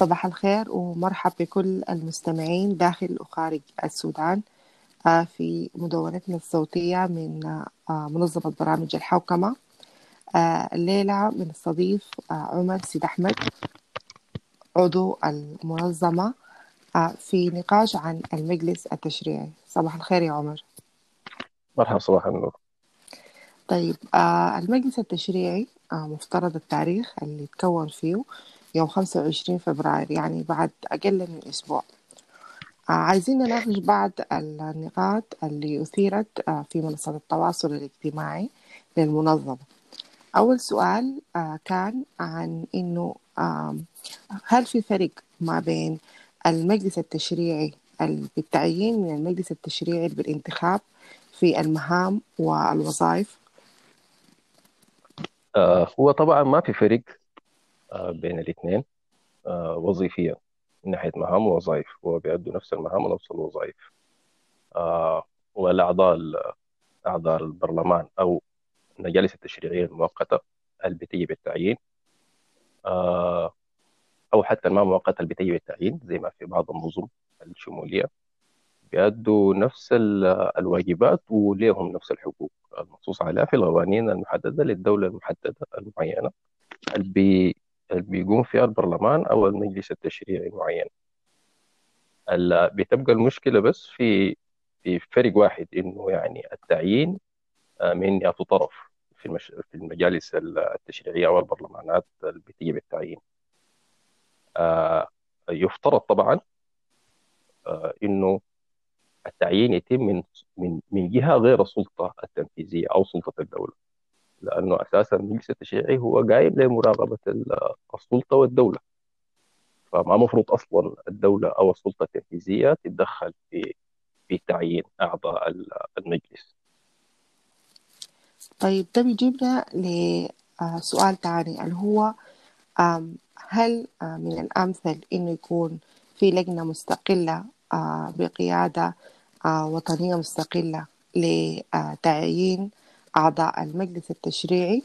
صباح الخير ومرحب بكل المستمعين داخل وخارج السودان آه، في مدونتنا الصوتية من آه، منظمة برامج الحوكمة. آه، الليلة بنستضيف عمر سيد أحمد عضو المنظمة في نقاش عن المجلس التشريعي. صباح الخير يا عمر. مرحبا صباح النور. طيب المجلس التشريعي مفترض التاريخ اللي تكون فيه يوم 25 فبراير يعني بعد أقل من أسبوع. آه، عايزين نناقش بعض النقاط اللي أثيرت آه، في منصة التواصل الاجتماعي للمنظمة. أول سؤال آه، كان عن إنه هل في فرق ما بين المجلس التشريعي بالتعيين من المجلس التشريعي بالانتخاب في المهام والوظائف؟ هو طبعا ما في فرق. بين الاثنين. وظيفيا من ناحية مهام ووظائف. هو بيأدوا نفس المهام ونفس الوظائف. آه والأعضاء أعضاء البرلمان أو المجالس التشريعية المؤقتة اللي بتيجي بالتعيين؟ آه أو حتى ما مؤقتة اللي بتيجي بالتعيين؟ زي ما في بعض النظم الشمولية بيأدوا نفس الواجبات وليهم نفس الحقوق المنصوص عليها في القوانين المحددة للدولة المحددة المعينة. اللي بيقوم فيها البرلمان أو المجلس التشريعي المعين بتبقى المشكلة بس في في فرق واحد إنه يعني التعيين آه، من يا طرف في المش... في المجالس التشريعية أو البرلمانات اللي بتيجي بالتعيين. آه، يفترض طبعا آه، إنه التعيين يتم من من من جهة غير السلطة التنفيذية أو سلطة الدولة. لأنه أساسا المجلس التشريعي هو قايم لمراقبه السلطة والدولة. فما مفروض أصلا الدولة أو السلطة التنفيذية تتدخل في في تعيين أعضاء المجلس. طيب ده بيجيبنا لسؤال ثاني اللي هو هل من الأمثل إنه يكون في لجنة مستقلة بقيادة وطنية مستقلة لتعيين أعضاء المجلس التشريعي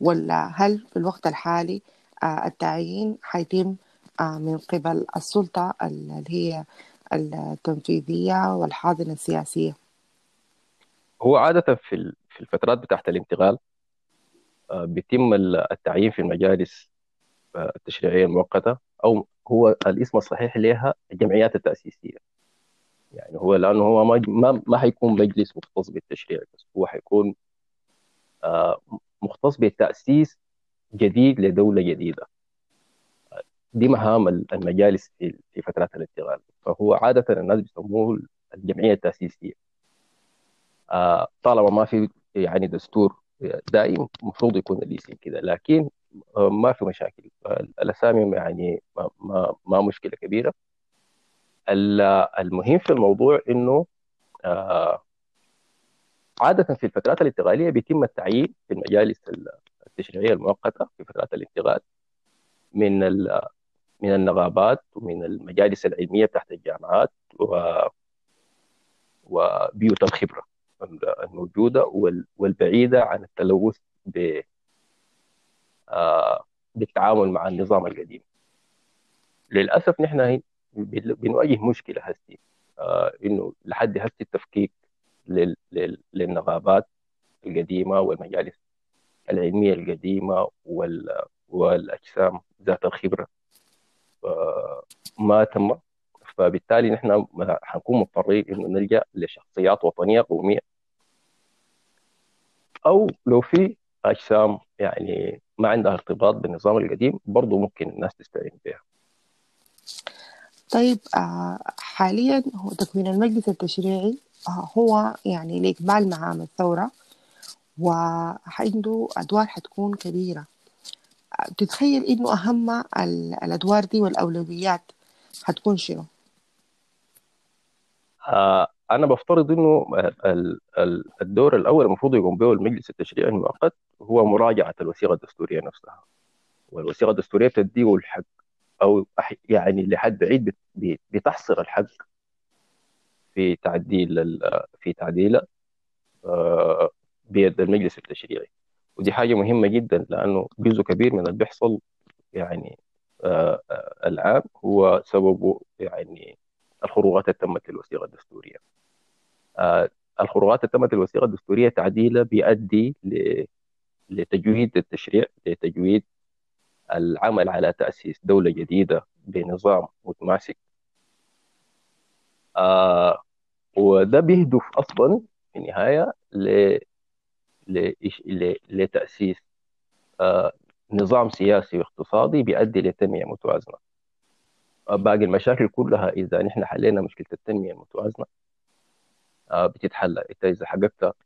ولا هل في الوقت الحالي آه، التعيين حيتم آه، من قبل السلطة اللي هي التنفيذية والحاضنة السياسية؟ هو عادة في الفترات بتاعت الانتقال آه، بيتم التعيين في المجالس التشريعية المؤقتة أو هو الاسم الصحيح لها الجمعيات التأسيسية. يعني هو لأنه هو ما ما, ما حيكون مجلس مختص بالتشريع بس هو حيكون آه مختص بالتاسيس جديد لدولة جديدة. دي مهام المجالس في فترات الانتقال. فهو عادة الناس بيسموه الجمعية التأسيسية. آه طالما ما في يعني دستور دائم المفروض يكون الاسم كده. لكن آه، ما في مشاكل. الاسامي يعني ما, ما مشكلة كبيرة. المهم في الموضوع إنه آه، عادة في الفترات الانتقالية بيتم التعيين في المجالس التشريعية المؤقتة في فترات الانتقال من من النقابات ومن المجالس العلمية تحت الجامعات و وبيوت الخبرة الموجودة والبعيدة عن التلوث ب آه، بالتعامل مع النظام القديم. للأسف نحن بنواجه مشكلة هسه آه إنه لحد هسه التفكيك لل... لل... للنغابات القديمة والمجالس العلمية القديمة وال... والأجسام ذات الخبرة. آه ما تم. فبالتالي نحن حنكون مضطرين إنه نلجأ لشخصيات وطنية قومية. أو لو في أجسام يعني ما عندها ارتباط بالنظام القديم برضه ممكن الناس تستعين بها. طيب آه، حاليا هو تكوين المجلس التشريعي آه، هو يعني لإكمال مهام الثورة وعنده أدوار حتكون كبيرة تتخيل إنه أهم الأدوار دي والأولويات حتكون شنو؟ آه أنا بفترض إنه الدور الأول المفروض يقوم به المجلس التشريعي المؤقت هو مراجعة الوثيقة الدستورية نفسها والوثيقة الدستورية بتديه الحق أو يعني لحد بعيد بتحصر الحق في تعديل في تعديله آه، بيد المجلس التشريعي. ودي حاجة مهمة جدا لأنه جزء كبير من اللي بيحصل يعني آه، العام هو سببه يعني الخروقات التي تمت للوثيقة الدستورية. آه، الخروقات التي تمت للوثيقة الدستورية تعديلها بيؤدي لتجويد التشريع لتجويد العمل على تأسيس دولة جديدة بنظام متماسك. آه وده بيهدف أصلا في النهاية ل... ل... ل... لتأسيس آه نظام سياسي واقتصادي بيؤدي لتنمية متوازنة آه باقي المشاكل كلها إذا نحن حلينا مشكلة التنمية المتوازنة آه بتتحل. إنت إذا حققت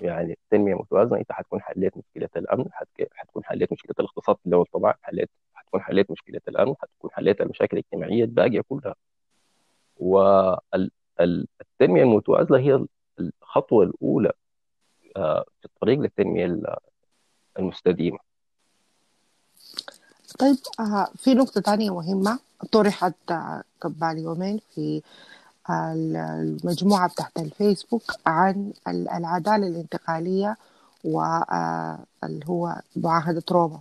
يعني التنمية متوازنة أنت حتكون حليت مشكلة الأمن حتكون حليت مشكلة الاقتصاد الدول طبعا حليت حتكون حليت مشكلة الأمن حتكون حليت المشاكل الاجتماعية الباقية كلها. والتنميه المتوازنة هي الخطوة الأولى آه، في الطريق للتنمية المستديمة. طيب آه، في نقطة ثانية مهمة طرحت قبل يومين في المجموعة بتاعت الفيسبوك عن العدالة الانتقالية واللي هو معاهدة روما.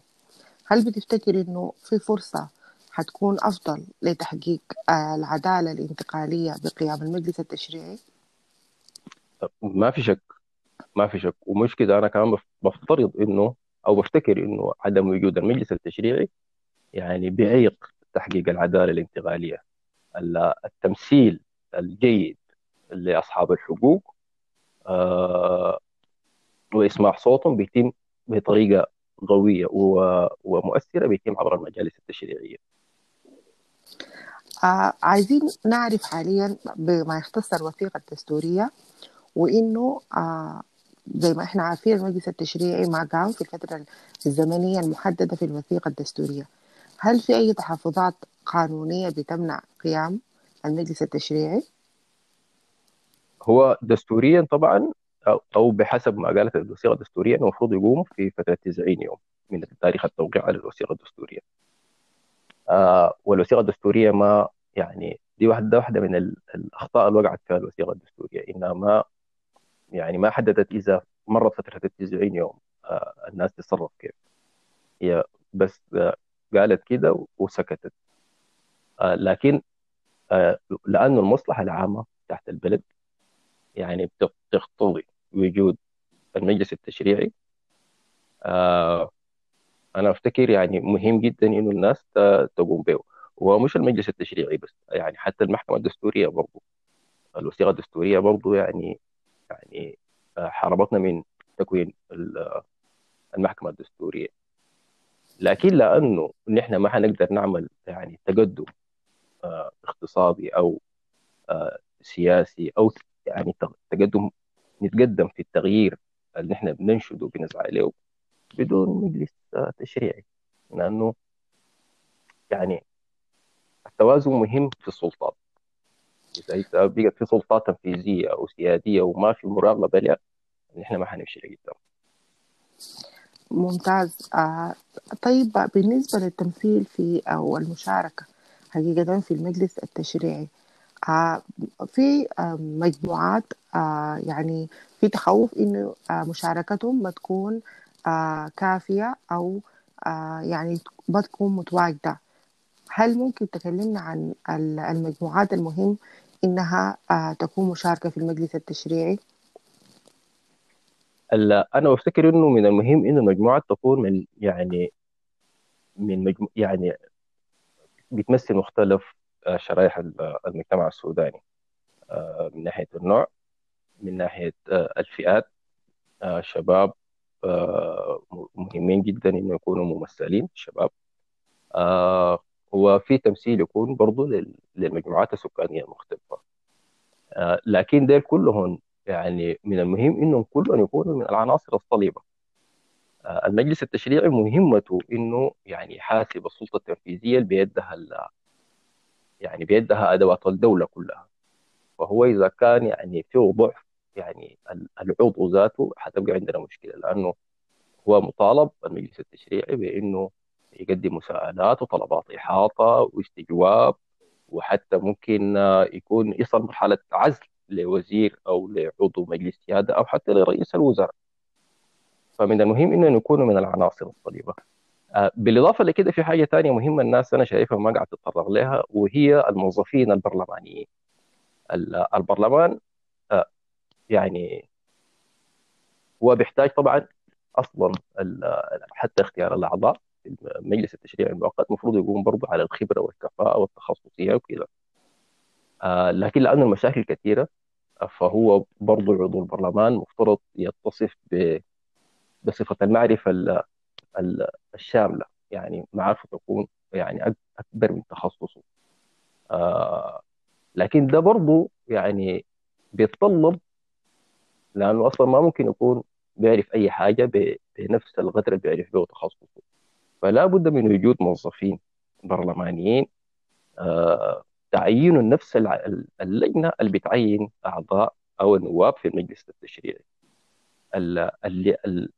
هل بتفتكر إنه في فرصة حتكون أفضل لتحقيق العدالة الانتقالية بقيام المجلس التشريعي؟ ما في شك ما في شك. ومش كده أنا كمان بفترض إنه أو بفتكر إنه عدم وجود المجلس التشريعي يعني بيعيق تحقيق العدالة الانتقالية. التمثيل الجيد لاصحاب الحقوق آه واسماع صوتهم بيتم بطريقة قوية ومؤثرة بيتم عبر المجالس التشريعية. آه عايزين نعرف حاليا بما يختص الوثيقه الدستورية وإنه آه زي ما إحنا عارفين المجلس التشريعي ما قام في الفترة الزمنية المحددة في الوثيقة الدستورية. هل في أي تحفظات قانونية بتمنع قيام المجلس التشريعي؟ هو دستوريا طبعا أو بحسب ما قالت الوثيقة الدستورية المفروض يقوم في فترة 90 يوم من تاريخ التوقيع على الوثيقة الدستورية. آه والوثيقة الدستورية ما يعني دي واحدة واحدة من الأخطاء اللي وقعت فيها الوثيقة الدستورية إنها ما يعني ما حددت إذا مرت فترة ال 90 يوم آه الناس تتصرف كيف. هي بس آه قالت كده وسكتت. آه لكن آه لأنه المصلحة العامة تحت البلد يعني بتقتضي وجود المجلس التشريعي. آه أنا أفتكر يعني مهم جدا إنه الناس تقوم به. ومش المجلس التشريعي بس يعني حتى المحكمة الدستورية برضه الوثيقة الدستورية برضه يعني يعني حاربتنا من تكوين المحكمة الدستورية. لكن لأنه نحن ما حنقدر نعمل يعني تقدم آه اقتصادي أو آه سياسي أو يعني تقدم نتقدم في التغيير اللي نحن بننشده وبنسعى له بدون مجلس تشريعي لأنه يعني التوازن مهم في السلطات. إذا بقت في سلطات تنفيذية أو سيادية وما في مراقبة لها نحن ما حنمشي لقدام. ممتاز. آه طيب بالنسبة للتمثيل في أو المشاركة حقيقة في المجلس التشريعي آه، في آه، مجموعات آه، يعني في تخوف إنه مشاركتهم ما تكون كافية أو يعني ما تكون متواجدة هل ممكن تكلمنا عن المجموعات المهم إنها تكون مشاركة في المجلس التشريعي؟ أنا بفتكر إنه من المهم إنه المجموعات تكون من يعني من مجمو يعني بتمثل مختلف شرائح المجتمع السوداني. آه، من ناحية النوع من ناحية آه، الفئات آه، شباب مهمين جدا إنه يكونوا ممثلين شباب. وفي تمثيل يكون برضه للمجموعات السكانية المختلفة. لكن ديل كلهم يعني من المهم إنهم كلهم يكونوا من العناصر الصليبة. المجلس التشريعي مهمته إنه يعني يحاسب السلطة التنفيذية اللي بيدها يعني بيدها أدوات الدولة كلها. فهو إذا كان يعني فيه ضعف يعني العضو ذاته حتبقى عندنا مشكلة لأنه هو مطالب المجلس التشريعي بإنه يقدم مساءلات وطلبات إحاطة واستجواب وحتى ممكن يكون يصل مرحلة عزل لوزير أو لعضو مجلس سيادة أو حتى لرئيس الوزراء. فمن المهم إنه نكون من العناصر الصليبة. آه، بالإضافة لكده في حاجة ثانية مهمة الناس أنا شايفها ما قاعد تتطرق لها وهي الموظفين البرلمانيين. البرلمان آه، يعني هو بيحتاج طبعا أصلا حتى اختيار الأعضاء في مجلس التشريع المؤقت المفروض يقوم برضه على الخبرة والكفاءة والتخصصية وكذا آه، لكن لأنه المشاكل كثيرة فهو برضه عضو البرلمان مفترض يتصف بصفة المعرفة الشاملة يعني معرفه تكون يعني أكبر من تخصصه. آه لكن ده برضه يعني بيتطلب لأنه أصلا ما ممكن يكون بيعرف أي حاجة بنفس القدر اللي بيعرف به تخصصه. فلا بد من وجود موظفين برلمانيين آه تعيين نفس اللجنة اللي بتعين أعضاء أو النواب في المجلس التشريعي.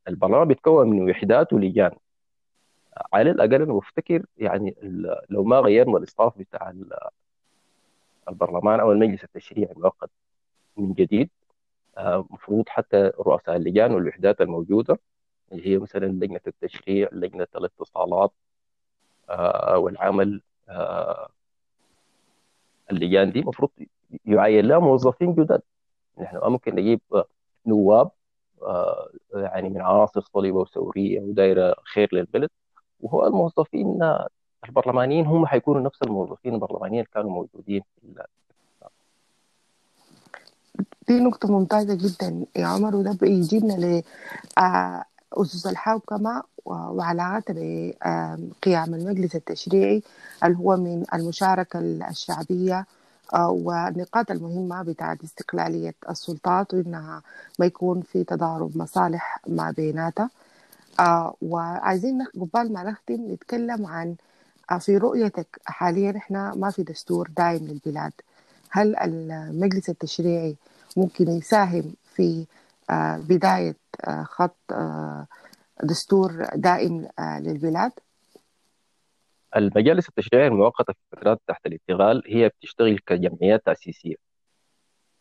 البرلمان بيتكون من وحدات ولجان. على الأقل أنا بفتكر يعني لو ما غيرنا الاصطاف بتاع البرلمان أو المجلس التشريعي المؤقت من جديد المفروض آه، حتى رؤساء اللجان والوحدات الموجودة اللي هي مثلا لجنة التشريع لجنة الاتصالات آه، والعمل آه، اللجان دي المفروض يعين لها موظفين جدد نحن ممكن نجيب نواب يعني من عناصر صليبه وثوريه ودايرة خير للبلد. وهو الموظفين البرلمانيين هم حيكونوا نفس الموظفين البرلمانيين اللي كانوا موجودين في دي نقطة ممتازة جدا. يا عمر وده بيجيبنا ل آه، أسس الحوكمة وعلاقاتها بقيام المجلس التشريعي اللي هو من المشاركة الشعبية آه، والنقاط المهمة بتاعت استقلالية السلطات وإنها ما يكون في تضارب مصالح ما بيناتها آه وعايزين قبال ما نختم نتكلم عن آه في رؤيتك حاليا إحنا ما في دستور دائم للبلاد هل المجلس التشريعي ممكن يساهم في آه بداية خط دستور دائم للبلاد؟ المجالس التشريعية المؤقتة في الفترات تحت الانتقال هي بتشتغل كجمعيات تأسيسية.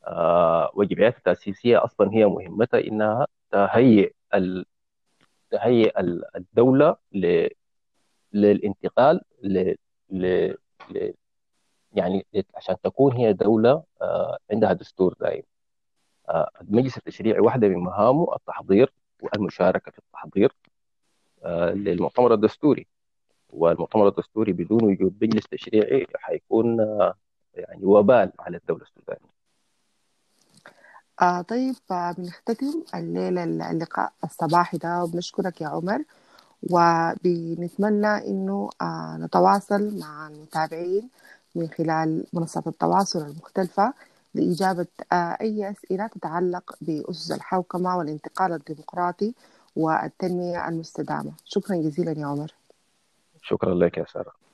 آه والجمعيات التأسيسية أصلا هي مهمتها إنها تهيئ تهيئ الدولة للانتقال ل... ل... ل... يعني عشان تكون هي دولة آه، عندها دستور دائم. آه، المجلس التشريعي واحدة من مهامه التحضير والمشاركة في التحضير آه، للمؤتمر الدستوري. والمؤتمر الدستوري بدون وجود مجلس تشريعي حيكون يعني وبال على الدولة السودانية. آه طيب آه بنختتم الليلة اللقاء الصباحي ده وبنشكرك يا عمر. وبنتمنى إنه آه نتواصل مع المتابعين من خلال منصات التواصل المختلفة لإجابة آه أي أسئلة تتعلق بأسس الحوكمة والانتقال الديمقراطي والتنمية المستدامة. شكرا جزيلا يا عمر. شكرا لك يا سارة.